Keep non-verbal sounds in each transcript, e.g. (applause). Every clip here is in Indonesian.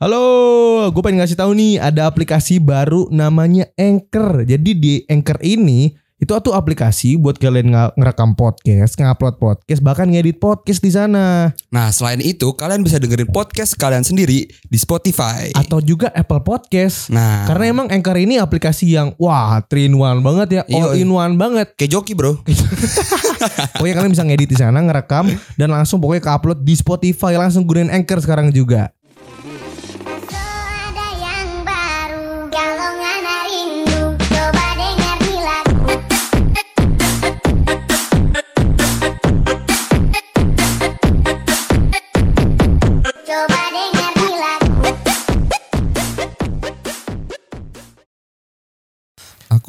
Halo, gue pengen ngasih tahu nih ada aplikasi baru namanya Anchor. Jadi di Anchor ini itu tuh aplikasi buat kalian ngerekam podcast, ngupload podcast, bahkan ngedit podcast di sana. Nah, selain itu kalian bisa dengerin podcast kalian sendiri di Spotify. Atau juga Apple Podcast. Nah, Karena emang Anchor ini aplikasi yang wah, three in one banget ya, all in one banget. kayak joki, Bro. (laughs) Pokoknya kalian bisa ngedit di sana, ngerekam dan langsung pokoknya ke-upload di Spotify langsung gunain Anchor sekarang juga.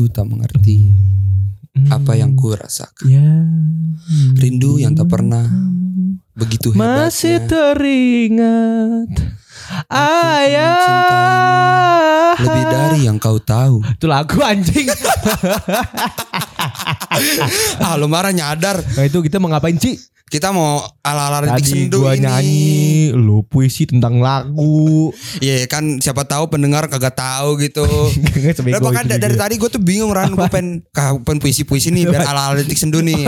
Aku tak mengerti apa yang ku rasakan. Ya. Rindu yang tak pernah begitu hebatnya. Masih teringat Ayah Lebih dari yang kau tahu. Itu lagu anjing ah, lu marah nyadar. Nah itu kita mau ngapain sih? Kita mau ala-ala rintik Tadi sendu gua ini. nyanyi Lu puisi tentang lagu Iya kan siapa tahu pendengar kagak tahu gitu. Makanya itu dari tadi gue tuh bingung Ran Gue pengen (laughs) ka- pengen puisi-puisi nih Biar ala-ala rintik sendu nih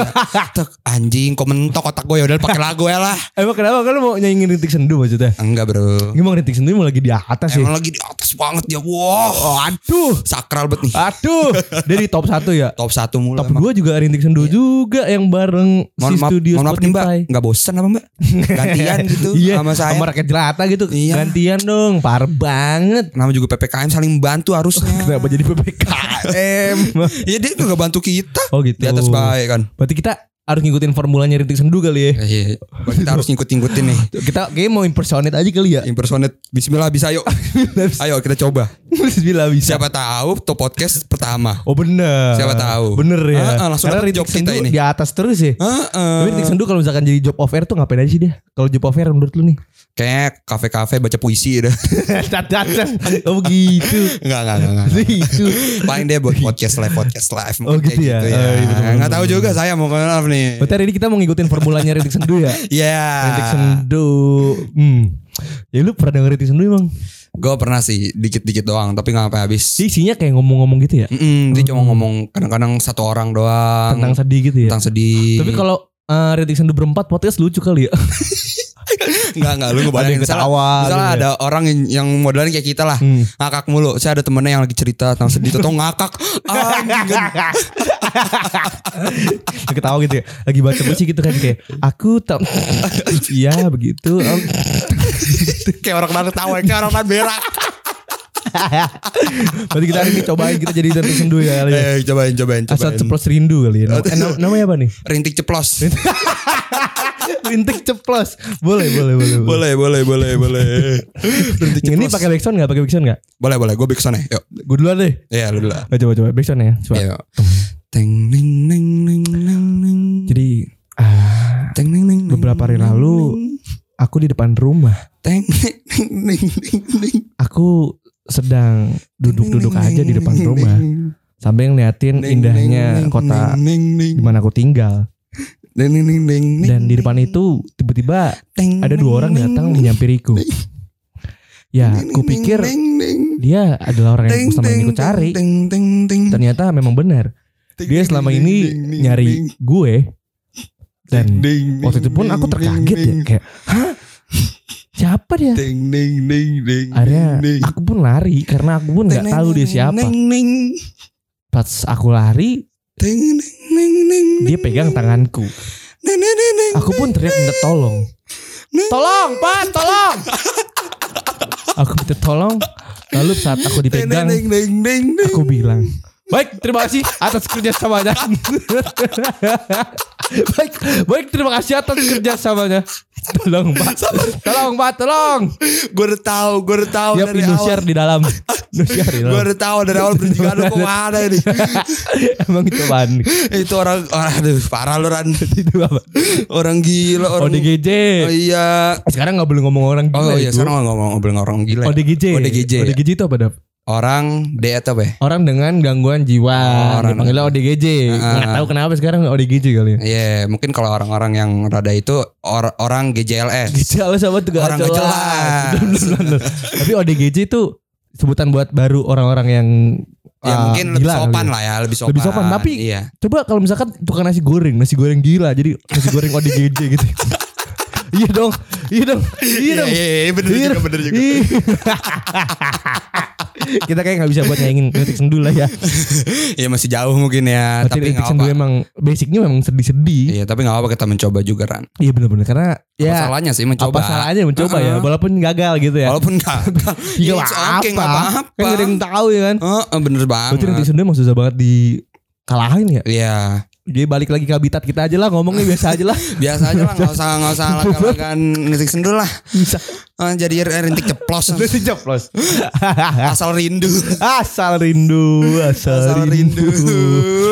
Tek, Anjing kok mentok otak gue Yaudah pakai lagu ya lah Emang kenapa kan lu mau nyanyiin rintik sendu maksudnya? Enggak bro Emang rintik sendu emang lagi di atas sih? Emang lagi di atas banget dia Wow Oh aduh. Sakral banget nih. Aduh. Dia di top 1 ya? Top 1 mulu Top emang. 2 juga rintik sendu juga Yang bareng Mohon si maaf, studio mohon maaf nih mbak. Nggak bosen apa mbak? Gantian (laughs) gitu Iya sama saya. Sama rakyat jelata gitu. Iya. Gantian dong Parah banget. Nama juga PPKM saling bantu harusnya. (laughs) Kenapa jadi PPKM (laughs) Iya dia juga bantu kita. Oh gitu. Di atas baik kan. Berarti kita harus ngikutin formulanya rintik sendu kali ya. Eh, Iya Berarti Kita harus ngikut-ngikutin nih. (laughs) Kita kayak mau impersonate aja kali ya. Impersonate. Bismillah bisa yuk. Ayo kita coba. Bismillah bisa. Siapa tahu top podcast pertama. Oh bener. Siapa tahu. Bener ya. Ah, ah, langsung Karena rintik job kita sendu ini. di atas terus ya. Heeh. Tapi rintik sendu kalau misalkan jadi job of air tuh ngapain aja sih dia? Kalau job of air menurut lu nih? Kayak kafe-kafe baca puisi (laughs) dah. Oh begitu Enggak, enggak, enggak, enggak. Itu Paling dia buat podcast live, podcast live. Oh, gitu ya? kayak Oh, iya, Enggak tahu juga saya mau kenal nih. Berarti hari ini kita mau ngikutin formulanya rintik sendu ya (laughs) Iya. Rintik sendu hmm. Ya lu pernah denger rintik sendu emang Gue pernah sih dikit-dikit doang, tapi nggak sampai habis. Isinya kayak ngomong-ngomong gitu ya Mm-mm, dia cuma ngomong kadang-kadang satu orang doang Tentang sedih gitu ya tentang sedih. Tapi kalau uh, rintik sendu berempat podcast lucu kali ya (laughs) (laughs) enggak enggak lu ngebayangin yang misalnya, misalnya gitu ya. ada orang yang, yang modelnya kayak kita lah. Hmm. Ngakak mulu. Saya ada temennya yang lagi cerita tentang sedih tuh ngakak. Ketawa gitu ya Lagi baca puisi gitu kan Kayak Aku tak (laughs) Iya begitu Om. kayak orang nang tawa, kayak orang nang berak. Berarti kita hari ini cobain Kita jadi rintik sendu ya kali ya Eh, cobain, cobain, cobain. Asal ceplos rindu kali ya Nam- eh, (laughs) nam- Namanya apa nih? Rintik ceplos. Rintik ceplos Boleh boleh boleh boleh, boleh, boleh, boleh. Rintik ceplos. Ini pakai backsound gak? Pakai backsound gak? boleh, boleh. Gue backsound ya. Yuk. Gue duluan deh Iya, lu dulu. Oh, Coba coba backsound ya Coba Ayo. Teng ning ning ning ning ning. Jadi ah, Teng ning ning. Beberapa hari lalu. Aku di depan rumah Teng ning ning ning ning. Aku sedang duduk-duduk aja di depan rumah Sambil ngeliatin indahnya kota di mana aku tinggal Dan di depan itu tiba-tiba ada dua orang datang menyampiriku Ya ning, aku ning, pikir ning, ning. dia adalah orang yang selama ini aku cari. Ternyata memang benar Dia selama ini nyari gue Dan waktu itu pun aku terkaget ya Kayak Hah? Siapa dia? Akhirnya aku pun lari Karena aku pun gak Teng, tahu dia siapa. Pas aku lari Teng, teng, teng, Dia pegang tanganku. Aku pun teriak minta tolong. Tolong Pak tolong. Aku minta tolong Lalu saat aku dipegang. Aku bilang Baik terima kasih atas kerjasamanya (laughs) Baik Baik terima kasih atas kerjasamanya Tolong pak Tolong pak tolong Gue udah tahu, gue udah tahu Dia dari awal. di dalam (laughs) Nu share di Gue dalam udah tahu dari awal pendidikan lu ke mana ini. (laughs) Emang itu apaan Itu orang, orang aduh parah lu Ran. (laughs) Itu apa Orang gila, orang ODGJ Oh iya. Sekarang gak boleh ngomong orang Oh gila iya, itu. sekarang ngomong ngomong orang gila. ODGJ ODGJ. ODGJ itu apa Dap? Orang D atau B? Orang dengan gangguan jiwa. orang Dipanggilnya ODGJ. Heeh. Nggak tahu kenapa sekarang ODGJ kali ya. Iya, mungkin kalau orang-orang yang rada itu or- orang GJLS. Gejala sama tuh Orang gak jelas. (laughs) Tapi ODGJ itu sebutan buat baru orang-orang yang Ya ah, mungkin lebih sopan ya. lah ya, lebih sopan. Lebih sopan, tapi- iya. Coba kalau misalkan tukang nasi goreng, nasi goreng gila, jadi nasi goreng ODGJ gitu. (laughs) iya dong, iya dong, iya dong. Iya, iya, bener Iya juga, dong. bener juga. Iya. (laughs) Kita kayak nggak bisa buat nyaingin kritik sendu lah ya. (laughs) Iya masih jauh mungkin ya, Berarti tapi kritik sendu apa. emang basicnya memang sedih-sedih. Iya, tapi nggak apa kita mencoba juga Ran. Iya benar-benar karena Apa ya salahnya sih apa mencoba? salahnya mencoba ya, Heeh. walaupun gagal gitu ya. Walaupun (laughs) nggak. Iya okay, apa-apa. Kan gak ada yang tahu ya kan. Heeh, bener Berarti kritik banget. sendu emang susah banget dikalahin ya. Iya, Jadi balik lagi ke habitat kita aja lah ngomongnya biasa aja lah. (laughs) biasa aja lah, nggak usah nggak usah (laughs) lagan nitik sendu lah. Bisa. Eh, jadi rintik ceplos, (laughs) Ceplos. asal rindu. Asal rindu, asal, Asal rindu. rindu,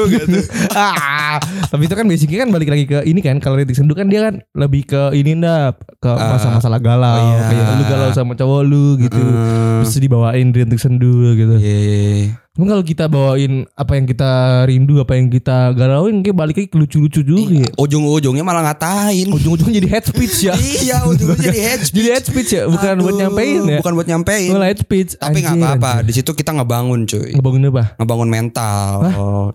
gitu. Ah, tapi itu kan basicnya kan balik lagi ke ini kan kalau rintik sendu kan dia kan lebih ke ini ndak ke masa-masalah galau oh iya. kayak lu galau sama cowok lu gitu. Hmm. Terus dibawain rintik sendu gitu. Iya. Cuma kalau kita bawain apa yang kita rindu, apa yang kita galauin kayak balik lagi lucu-lucu juga. ya. Ujung-ujungnya malah ngatain. Ujung-ujung jadi head speech ya. iya, ujungnya jadi head speech. (laughs) jadi head speech ya, bukan buat Aduh, nyampein ya. Bukan buat nyampein. Malah head speech. Tapi nggak apa-apa. Di situ kita ngebangun cuy. Ngebangun apa? Ngebangun mental.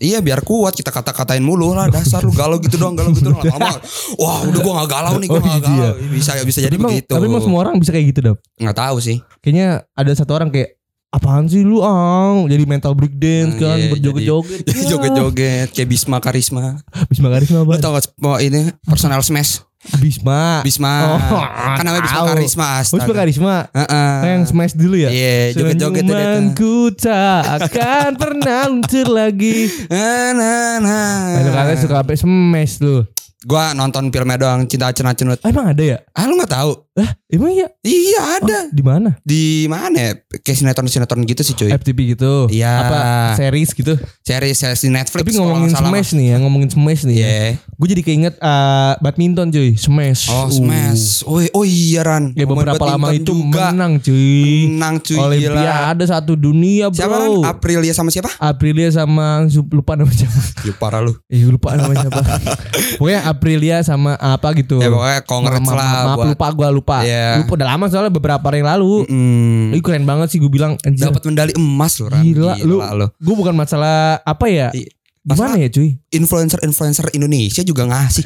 Iya biar kuat kita kata-katain mulu lah dasar lu galau gitu doang galau gitu doang lama-lama. (laughs) Wah udah gua gak galau nih gua Oh, gak iya. galau. Bisa bisa jadi tapi emang, begitu. Tapi emang semua orang bisa kayak gitu dap. Nggak tahu sih. Kayaknya ada satu orang kayak apaan sih lu ah jadi mental break dance Hmm, kan iya, berjoget-joget. Jadi (laughs) joget-joget kayak Bisma Karisma. Bisma Karisma Lu apa? tau gak mau ini personal smash? Bisma. Bisma. Oh, kan namanya Bisma. Karisma. Oh, Bisma astaga. Karisma. Heeh. Yang smash dulu ya? Iya, joget-joget dia tuh. Senyumanku tak akan (laughs) pernah luntur lagi. Na, na, na. Aduh katanya suka sampai smash lu. Gua nonton filmnya doang Cinta Cenut Cenut. Ah, emang ada ya? Ah lu gak tahu? Lah, emang iya? Iya ada. Di mana? Di mana ya? Kayak sinetron-sinetron gitu sih cuy. FTP gitu. Iya. Apa series gitu. Series series di Netflix. Tapi ngomongin smash nih ya, ngomongin smash nih Iya. ya. Gue jadi keinget eh, badminton cuy, smash. Oh Uh. smash. Oh, oh iya Ran. Ya beberapa lama itu juga. menang cuy. Menang cuy gila. Olimpiade satu dunia bro. Siapa Ran? Aprilia sama siapa? Aprilia sama lupa nama siapa. Ya parah lu. Eh lupa nama siapa. (laughs) Pokoknya Aprilia sama apa gitu. Ya pokoknya Maaf, lah maaf, lupa gue lupa. Iya. Lupa udah lama soalnya beberapa hari yang lalu. Hmm. Ini keren banget sih gue bilang. Dapat medali emas lu Ran. Gila, lu, lu. Gue bukan masalah apa ya? I- Gimana ya cuy? Influencer-influencer Indonesia juga ngasih.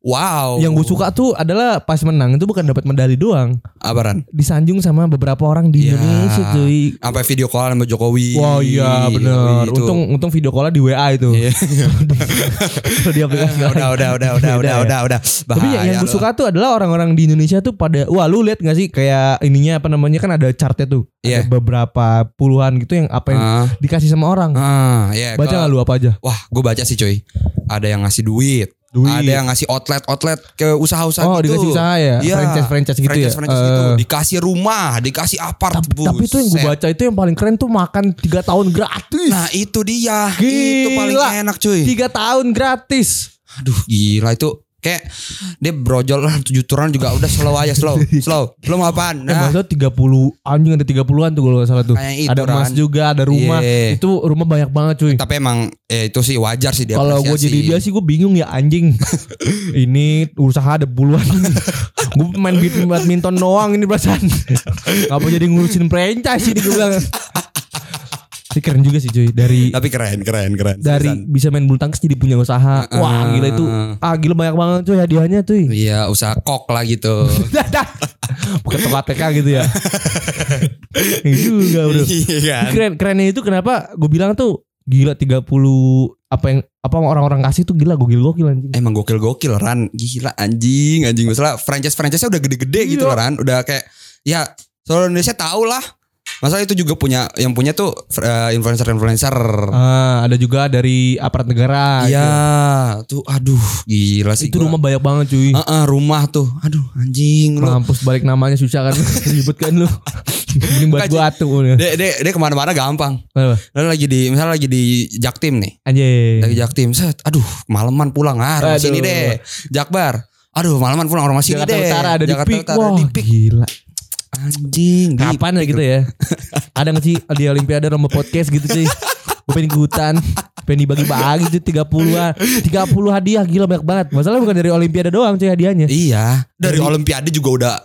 Wow. Yang gue suka tuh adalah pas menang itu bukan dapat medali doang, Apa Ran? disanjung sama beberapa orang di Ya. Indonesia cuy. Sampai video call sama Jokowi. Wah iya bener. Itu. Untung untung video call di WA itu. Iya. (laughs) Di aplikasi lain. udah, udah, udah, udah, udah, ya. udah, udah. Tapi yang, yang gue suka tuh adalah orang-orang di Indonesia tuh pada wah lu lihat gak sih kayak ininya apa namanya kan ada chartnya tuh. Iya. Ada beberapa puluhan gitu yang apa yang Ah, dikasih sama orang. ah, iya. Baca gak lu apa aja? Wah, gue baca sih cuy. Ada yang ngasih duit. Duit. Ada yang ngasih outlet-outlet ke usaha-usaha Oh, gitu. dikasih usaha ya? Iya. Gitu ya? Franchise-franchise gitu. Eh. Dikasih rumah, dikasih apart. Tapi, tapi itu yang gue baca itu yang paling keren tuh makan 3 tahun gratis. Nah itu dia. Gila. Itu paling enak cuy. 3 tahun gratis. Aduh gila itu. Kayak dia brojol lah juturan juga udah slow aja slow (laughs) slow slow apaan Eh, nah, maksudnya 30 anjing ada 30-an tuh kalau gak salah tuh. Itu, ada emas juga, ada rumah. Iya. Itu rumah banyak banget cuy. tapi emang eh, itu sih wajar sih dia Kalau gue jadi dia sih gue bingung ya anjing. (laughs) ini usaha ada puluhan. (laughs) gue main badminton doang ini perasaan. Ngapa jadi ngurusin franchise ini gue bilang. Tapi keren juga sih cuy dari tapi keren keren keren dari bisa main bulu tangkis jadi punya usaha. Wah gila itu. Ah gila banyak banget cuy hadiahnya cuy. iya usaha kok lah gitu (laughs) Bukan toko ATK gitu ya. (laughs) Itu juga bro. iya kan Keren kerennya itu kenapa gue bilang tuh gila 30 apa yang apa orang-orang kasih tuh gila gokil gokil anjing. Emang gokil-gokil Ran Gila anjing Anjing Masalah franchise-franchise udah gede-gede gitu Iya. loh Ran Udah kayak Ya seluruh Indonesia tahu lah Masalah itu juga punya Yang punya tuh eh, Influencer-influencer Ah, ada juga dari aparat negara. Iya Tuh aduh Gila sih Itu gua. rumah banyak banget cuy. Heeh, rumah tuh Aduh anjing lu Mampus balik namanya susah kan (laughs) ribet kan lu. Mending buat gua atuh. Dia, dia, dia ke mana-mana gampang Apa? Lalu lagi di Misalnya lagi di Jaktim nih Anjing. Lagi Jaktim set Aduh malaman pulang ah sini deh Jakbar Aduh malaman pulang rumah sini Jakarta deh Utara ada di Jakarta. Utara Wah, di pik gila. Anjing di Kapan ya gitu ya? Ada gak sih di Olimpiade lomba podcast gitu cuy Gue pengen ikutan Pengen dibagi-bagi tuh 30 30 hadiah gila banyak banget Masalahnya bukan dari Olimpiade doang cuy hadiahnya Iya, dari Olimpiade juga udah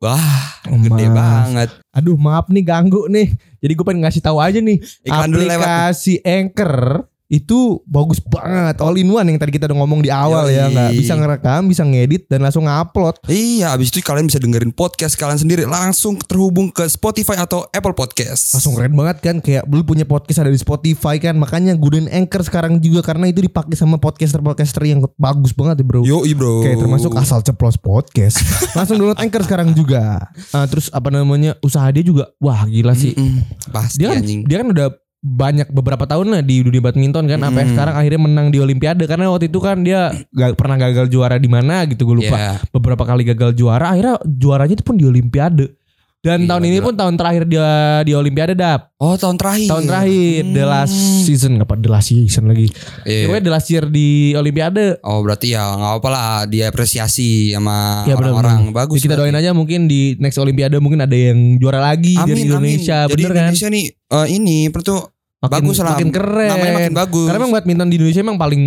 wah, Oh, gede Mas. banget. Aduh maaf nih ganggu nih Jadi gue pengen ngasih tahu aja nih Iklan lewat. Aplikasi Anchor itu bagus banget all in one yang tadi kita udah ngomong di awal ya Yoi. nggak bisa ngerekam bisa ngedit dan langsung ngupload Iya, abis itu kalian bisa dengerin podcast kalian sendiri langsung terhubung ke Spotify atau Apple Podcast. langsung keren banget kan kayak lu punya podcast ada di Spotify kan makanya gunain Anchor sekarang juga karena itu dipakai sama podcaster-podcaster yang bagus banget ya bro Yo, bro. Kayak termasuk asal ceplos podcast (laughs) langsung download Anchor sekarang juga Ah, terus apa namanya usaha dia juga wah gila sih Mm, pasti dia kan anjing. dia kan udah banyak beberapa tahun lah di dunia badminton kan sampai Mm. sekarang akhirnya menang di olimpiade karena waktu itu kan dia gak pernah gagal juara di mana gitu gue lupa Iya. beberapa kali gagal juara akhirnya juaranya itu pun di olimpiade dan Gila, tahun ini gila. pun tahun terakhir dia di olimpiade dap Oh, tahun terakhir. tahun terakhir the last Hmm. season apa the last season lagi Iya. pokoknya the last year di olimpiade Oh, berarti ya nggak apa lah dia apresiasi sama Ya, orang-orang. benar. Bagus. Jadi kita doain aja mungkin di next olimpiade mungkin ada yang juara lagi Amin, dari Indonesia amin. Jadi bener kan Indonesia nih eh, ini per tuh makin, bagus lah. makin keren Namanya makin bagus. Karena emang badminton di Indonesia emang paling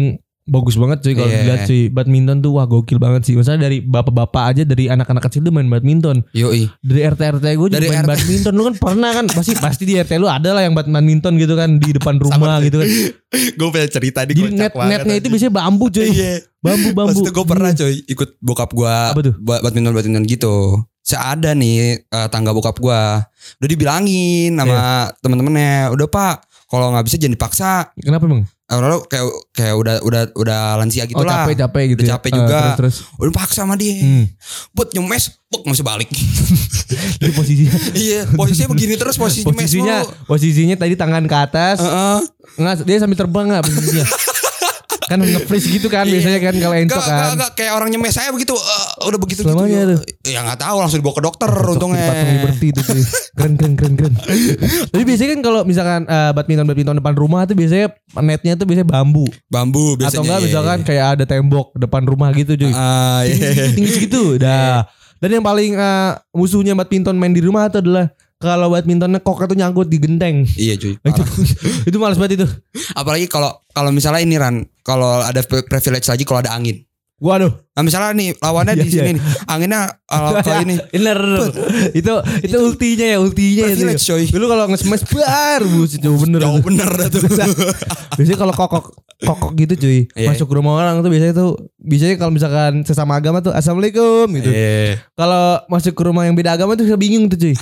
bagus banget cuy kalau Iya. dilihat cuy. Badminton tuh wah gokil banget sih. Misalnya dari bapak-bapak aja dari anak-anak kecil tuh main badminton. Yoi. Dari RT RT gue juga Dari main RT. badminton. Lu kan pernah kan pasti pasti di RT lu ada lah yang badminton gitu kan di depan rumah gitu kan. (laughs) gue punya cerita di net netnya itu biasanya bambu cuy. Iya. Bambu bambu. Maksudnya gue pernah coy ikut bokap gue badminton badminton gitu. Seada nih eh, tangga bokap gue udah dibilangin sama Iya. temen-temennya. Udah pak kalau nggak bisa jangan dipaksa. Kenapa emang? Lalu kayak kayak udah udah udah lansia gitu oh lah. capek capek gitu. Udah ya. capek Eh, juga. terus, terus. Udah paksa sama dia. Hmm. Buat nyemes, buk masih balik. (laughs) Dari posisinya. (laughs) iya, posisinya begini terus posisi posisinya mulu. posisinya tadi tangan ke atas. Heeh. Nggak, dia sambil terbang nggak posisinya? (laughs) kan nge-freeze gitu kan biasanya kan kalau entok kan. enggak, kayak orang nyemes saya begitu. eh, udah begitu Selamanya gitu. tuh. Ya nggak tahu langsung dibawa ke dokter Cocok untungnya. di Liberty itu cuy. Keren keren keren keren. Tapi biasanya kan kalau misalkan eh, badminton badminton depan rumah tuh biasanya netnya tuh biasanya bambu. Bambu biasanya. Atau enggak iya, misalkan iya. kayak ada tembok depan rumah gitu cuy. Tinggi iya. segitu, tinggi segitu. Dah. Dan yang paling eh, musuhnya badminton main di rumah itu adalah kalau badmintonnya kok itu nyangkut di genteng. Iya cuy. (laughs) Itu itu males banget itu. Apalagi kalau kalau misalnya ini Ran, kalau ada pri- privilege lagi kalau ada angin. Waduh. Nah, misalnya nih lawannya di Iya, sini iya. nih. Anginnya (laughs) kalau kalau ini Bener. itu itu ultinya ya, ultinya itu. privilege coy. Dulu kalau nge-smash bar, buset jauh bener. Jauh bener tuh. Biasanya kalau kokok kokok gitu cuy, Iya. masuk ke rumah orang tuh biasanya tuh biasanya kalau misalkan sesama agama tuh assalamualaikum gitu. Iya. Kalau masuk ke rumah yang beda agama tuh bisa bingung tuh cuy.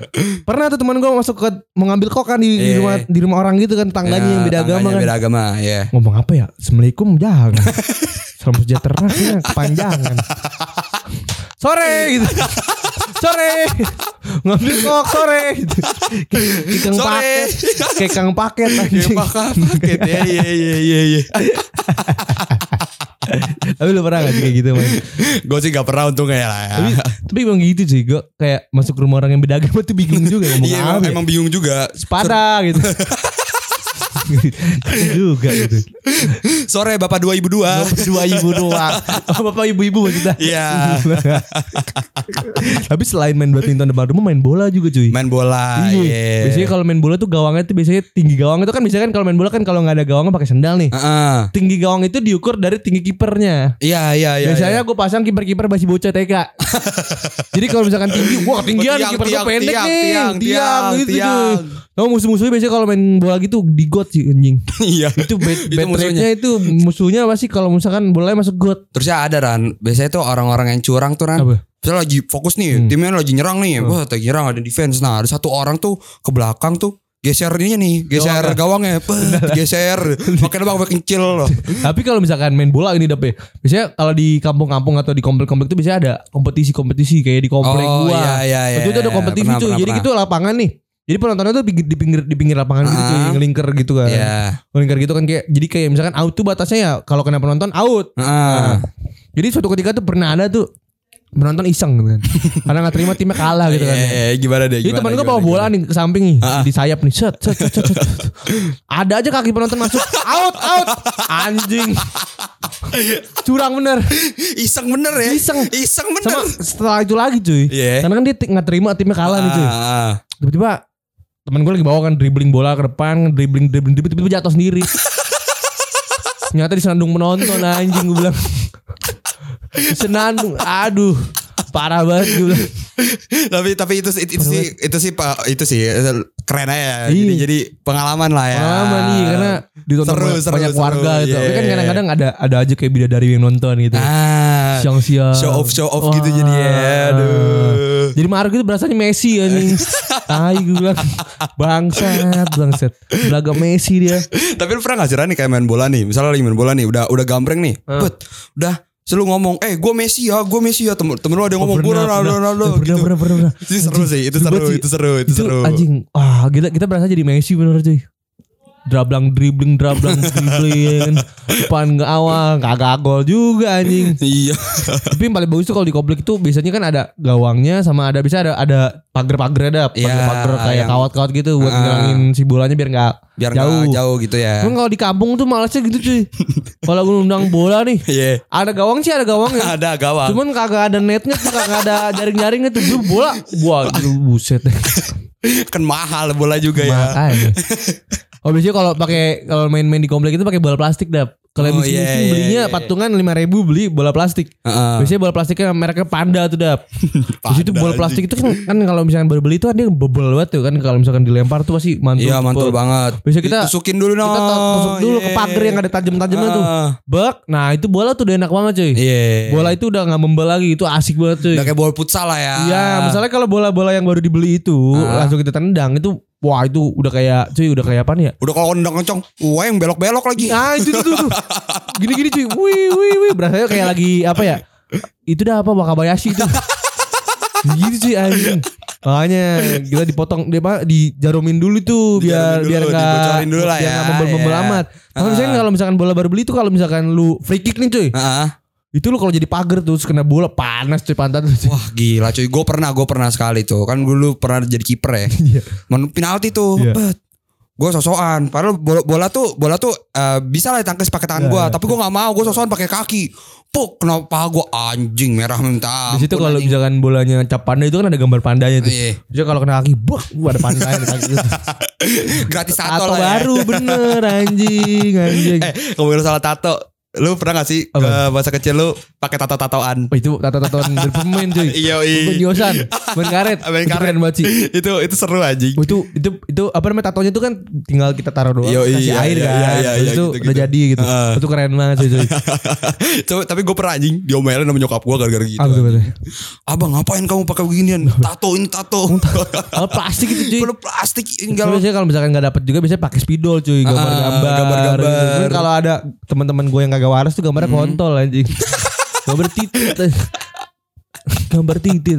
(laughs) Pernah tuh teman gue masuk ke mau ngambil kok kan di, di Iya. rumah di rumah orang gitu kan tangganya yang beda agama tangganya kan. Beda agama, ya. Ngomong apa ya? Assalamualaikum jangan. (laughs) Salam sejahtera (laughs) kayaknya kepanjangan. Sore gitu. Sore. Ngambil kok sore gitu. Kayak kang Sore. paket. Kayak kang paket Ya, pakai paket ya. Iya iya iya iya. Tapi lu pernah gak sih kayak gitu? Gue sih gak pernah untungnya ya. Tapi, tapi emang gitu sih gue kayak masuk rumah orang yang beda agama tuh bingung juga ngomong Iya emang, ya. emang bingung juga. Sepada gitu. (laughs) (laughs) Juga gitu. Sore Bapak 2002. Dua ibu dua. Oh, bapak ibu-ibu (laughs) maksudnya. Iya. (laughs) Tapi selain main badminton depan rumah main bola juga cuy. Main bola. Iya. Iya. Biasanya kalau main bola tuh gawangnya tuh biasanya tinggi gawang itu kan biasanya kan kalau main bola kan kalau nggak ada gawangnya pakai sendal nih. Heeh. Tinggi gawang itu diukur dari tinggi kipernya. Iya iya iya. Biasanya iya. gue pasang kiper-kiper masih bocah TK. Jadi kalau misalkan tinggi, wah ketinggian Tiang, kiper gue tiang, pendek tiang, nih. tiang, tiang, gitu tiang. cuy. Tahu musuh-musuhnya biasanya kalau main bola gitu di got sih anjing. (laughs) Iya. Itu bad, Itu bad musuhnya. rate-nya itu musuhnya pasti kalau misalkan bolanya masuk got. Terusnya ada Ran. Biasanya tuh orang-orang yang curang tuh Ran. Apa? Misalnya lagi fokus nih, Hmm. timnya lagi nyerang nih. Wah, lagi nyerang ada defense. Nah, ada satu orang tuh ke belakang tuh geser ininya nih, geser gawangnya, Pah, (laughs) geser. Makanya bang kecil loh. (laughs) Tapi kalau misalkan main bola ini dapet Biasanya kalau di kampung-kampung atau di komplek-komplek itu biasanya ada kompetisi-kompetisi kayak di komplek Oh, gua. iya, iya, iya, itu ada iya. kompetisi Pernah, tuh. pernah, Jadi pernah. gitu lapangan nih. Jadi penontonnya tuh di pinggir di pinggir lapangan gitu cuy, Ah. ngelingker gitu kan. Iya. Ngelingker gitu kan kayak jadi kayak misalkan out tuh batasnya ya kalau kena penonton out. Heeh. Jadi suatu ketika tuh pernah ada tuh penonton iseng gitu kan. (laughs) Karena gak terima timnya kalah gitu kan. Eh, gimana deh? Jadi temen gue bawa bola nih ke samping nih Ah. di sayap nih set set set set. set. Ada aja kaki penonton masuk out out anjing. Curang bener. Iseng bener ya? Iseng. Iseng bener. Sama setelah itu lagi cuy. Iya. Karena kan dia nggak terima timnya kalah nih cuy. Tiba-tiba temen gue lagi bawa kan dribbling bola ke depan, dribbling dribbling dribbling tiba-tiba jatuh sendiri. Ternyata disenandung penonton anjing gue bilang. Senandung, aduh. Parah banget gue bilang. tapi tapi itu itu, itu sih itu sih pak itu sih keren aja Iya. jadi jadi pengalaman lah ya Pengalaman nih karena ditonton Seru, banyak, seru, banyak seru. warga gitu. Tapi kan Iya. kadang-kadang ada ada aja kayak bidadari yang nonton gitu. ah Siang-siang. show off show off gitu jadi ya Wah. aduh Jadi Margo itu berasanya Messi anjing. (laughs) Tai gue bilang. Bangsat, bangsat. Belaga Messi dia. tapi lu pernah gak sih nih kayak main bola nih misalnya lagi main bola nih udah udah gambreng nih Hmm. bet udah selalu ngomong eh gue Messi ya gue Messi ya temen temen lu ada yang ngomong gue Ronaldo. Ronaldo gitu. pernah, pernah, pernah. itu seru sih itu seru itu seru itu seru anjing. Wah, kita kita berasa jadi Messi bener cuy. Drablang dribbling, drablang dribbling. Depan ke awal, kagak gol juga anjing. iya Tapi yang paling bagus tuh kalau di komplek itu biasanya kan ada gawangnya sama ada bisa ada ada pagar-pagar ada Iya, pagar-pagar kayak kawat-kawat gitu buat Ah. ngilangin si bolanya biar nggak biar jauh. nggak jauh gitu ya Cuman kalau di kampung tuh malasnya gitu cuy. kalau ngundang bola nih, iya ada gawang sih ada gawangnya. (laughs) ada gawang Cuman kagak ada netnya tuh kagak ada jaring-jaringnya tuh Belum bola. Wah, aduh, buset. (laughs) kan mahal bola juga ya Makanya. (laughs) Oh biasanya kalau pakai kalau main-main di komplek itu pakai bola plastik dap. Kalau Oh, di sini sih iya, belinya iya. patungan lima ribu beli bola plastik. Heeh. Biasanya bola plastiknya mereknya Panda tuh dap. (laughs) Terus itu bola plastik itu kan, kan kalau misalnya baru beli itu kan dia bebel banget tuh kan kalau misalkan dilempar tuh pasti mantul. Iya mantul banget. Biasa kita Tusukin dulu no. kita tusuk- dulu ke Iya. pagar yang ada tajam-tajamnya tuh. Ah. Bek. Nah, itu bola tuh udah enak banget cuy. Iya. Bola itu udah nggak membel lagi, itu asik banget cuy. Udah kayak bola futsal lah ya. Iya, misalnya kalau bola-bola yang baru dibeli itu Ah. langsung kita tendang itu wah itu udah kayak cuy udah kayak apa nih ya? Udah kalau nendang kencong, wah yang belok-belok lagi. Ah itu tuh, tuh. Gini-gini cuy. Wih wih wih berasanya kayak lagi apa ya? Itu dah apa Wakabayashi itu. gitu cuy anjing. Makanya kita dipotong dia apa dijarumin dulu tuh biar Dijarumin biar dulu, enggak dibocorin dulu lah biar ya, nggak membel-membel iya. amat. Kalau misalkan kalau misalkan bola baru beli tuh kalau misalkan lu free kick nih cuy. Heeh. Itu lu kalau jadi pagar tuh kena bola panas cuy pantat. Wah gila cuy, gue pernah, gue pernah sekali tuh. Kan dulu pernah jadi kiper ya. (laughs) Iya. Men penalti tuh. Iya. Bet. Gue sosokan. Padahal bola, bola tuh bola tuh eh, bisa lah ditangkis pakai tangan Iya, gue. iya. Tapi gue nggak mau. Gue sosokan pakai kaki. Puk, kenapa gue anjing merah minta. Di situ kalau misalkan bolanya cap panda itu kan ada gambar pandanya tuh. Iya. Bisa kalau kena kaki, buh, wah ada pandanya di kaki (laughs) gratis tato, Tato lah ya. baru bener anjing anjing. (laughs) Eh, ngomongin soal tato, lu pernah gak sih ke masa kecil lu pakai tato-tatoan? Oh, itu tato-tatoan dari (laughs) pemain cuy. Iya, Penyosan, main karet. Main karet. keren banget sih. itu itu seru anjing. Oh, itu itu itu apa namanya tatonya itu kan tinggal kita taruh doang Iya, kasih iya, air iya, kan. iya, iya, Terus iya, itu gitu, udah gitu. jadi gitu. Heeh. Itu keren banget sih cuy. (laughs) Coba tapi gue pernah anjing diomelin sama nyokap gue gara-gara gitu. Katanya? Abang ngapain kamu pakai beginian? Tato ini tato. Oh, plastik itu cuy. Penuh plastik tinggal. biasanya kalau misalkan nggak dapet juga biasanya pakai spidol cuy gambar-gambar. gambar-gambar. gitu. Cuman kalau ada teman-teman gue yang kagak waras tuh gambarnya kontol (laughs) anjing. gambar titit. gambar titit.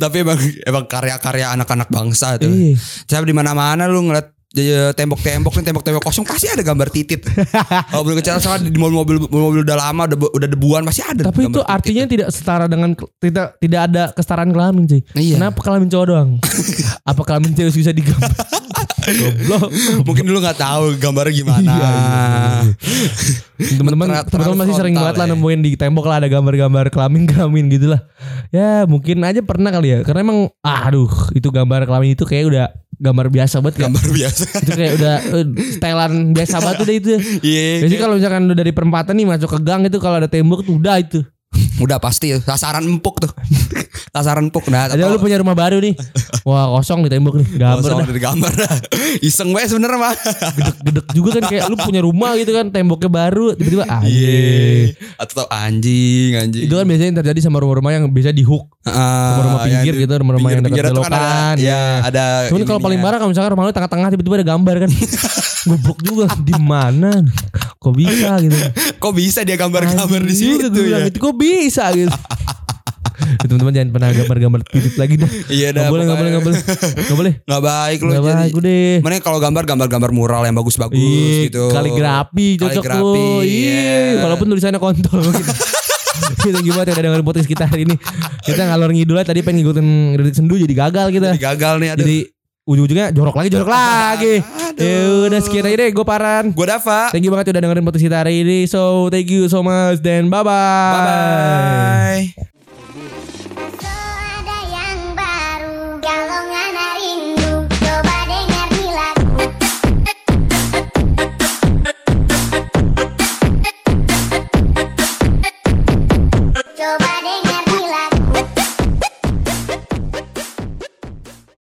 tapi emang emang karya-karya anak-anak bangsa tuh. Iya. Saya di mana-mana lu ngeliat eh, tembok-tembok nih tembok-tembok kosong pasti ada gambar titit. (laughs) Kalau belum kecil sama di mobil-mobil mobil udah lama udah udah debuan pasti ada. Tapi itu artinya tidak setara dengan tidak tidak ada kesetaraan kelamin cuy. Iya. Kenapa kelamin cowok doang? (laughs) Apa kelamin cewek bisa digambar? Goblok. Mungkin dulu nggak tahu gambarnya gimana. Iya, Teman-teman Terlalu teman-teman masih sering banget lah ya. nemuin di tembok lah ada gambar-gambar kelamin kelamin gitu lah. Ya mungkin aja pernah kali ya. Karena emang aduh itu gambar kelamin itu kayak udah gambar biasa banget kan. Gambar biasa. Itu kayak udah eh, setelan biasa banget udah itu. (laughs) Iya. Jadi kalau misalkan lu dari perempatan nih masuk ke gang itu kalau ada tembok tuh udah itu. Udah pasti sasaran empuk tuh. (laughs) sasaran empuk nah. Ada lu punya rumah baru nih. Wah kosong di tembok nih. Gambar dah. dari gambar dah. (laughs) Iseng banget sebenernya mah. Gedek juga kan kayak lu punya rumah gitu kan temboknya baru tiba-tiba (laughs) Iya. anjing. Atau anjing anjing. Itu kan biasanya yang terjadi sama rumah-rumah yang bisa di hook. Ah, rumah-rumah pinggir yang gitu, rumah-rumah yang dekat tuh kan ada- ya. ada. Cuman kalau paling parah kalau misalkan rumah lu tengah-tengah tiba-tiba ada gambar kan. Goblok juga di mana? Kok bisa gitu. Kok bisa dia gambar-gambar di situ ya? Itu kok bisa gitu. Ya, (laughs) Teman-teman jangan pernah gambar-gambar titik lagi dah. Iya dah. Gak boleh, gak boleh, gak boleh. Gak boleh. Nggak baik lu Gak baik deh. Mana kalau gambar gambar-gambar mural yang bagus-bagus Ih, gitu. kaligrafi cocok Kaligrafi, lu. Iya, iya. walaupun tulisannya kontol gitu. (laughs) kita gimana yang dengerin podcast kita hari ini. Kita ngalor ngidul aja tadi pengen ngikutin Detik Sendu jadi gagal kita. Jadi gagal nih ada. Jadi ujung-ujungnya jorok lagi, jorok lagi. Ya udah sekian aja deh gue Paran. Gue Dava. Thank you banget udah dengerin podcast kita hari ini. So thank you so much dan bye-bye. Bye bye.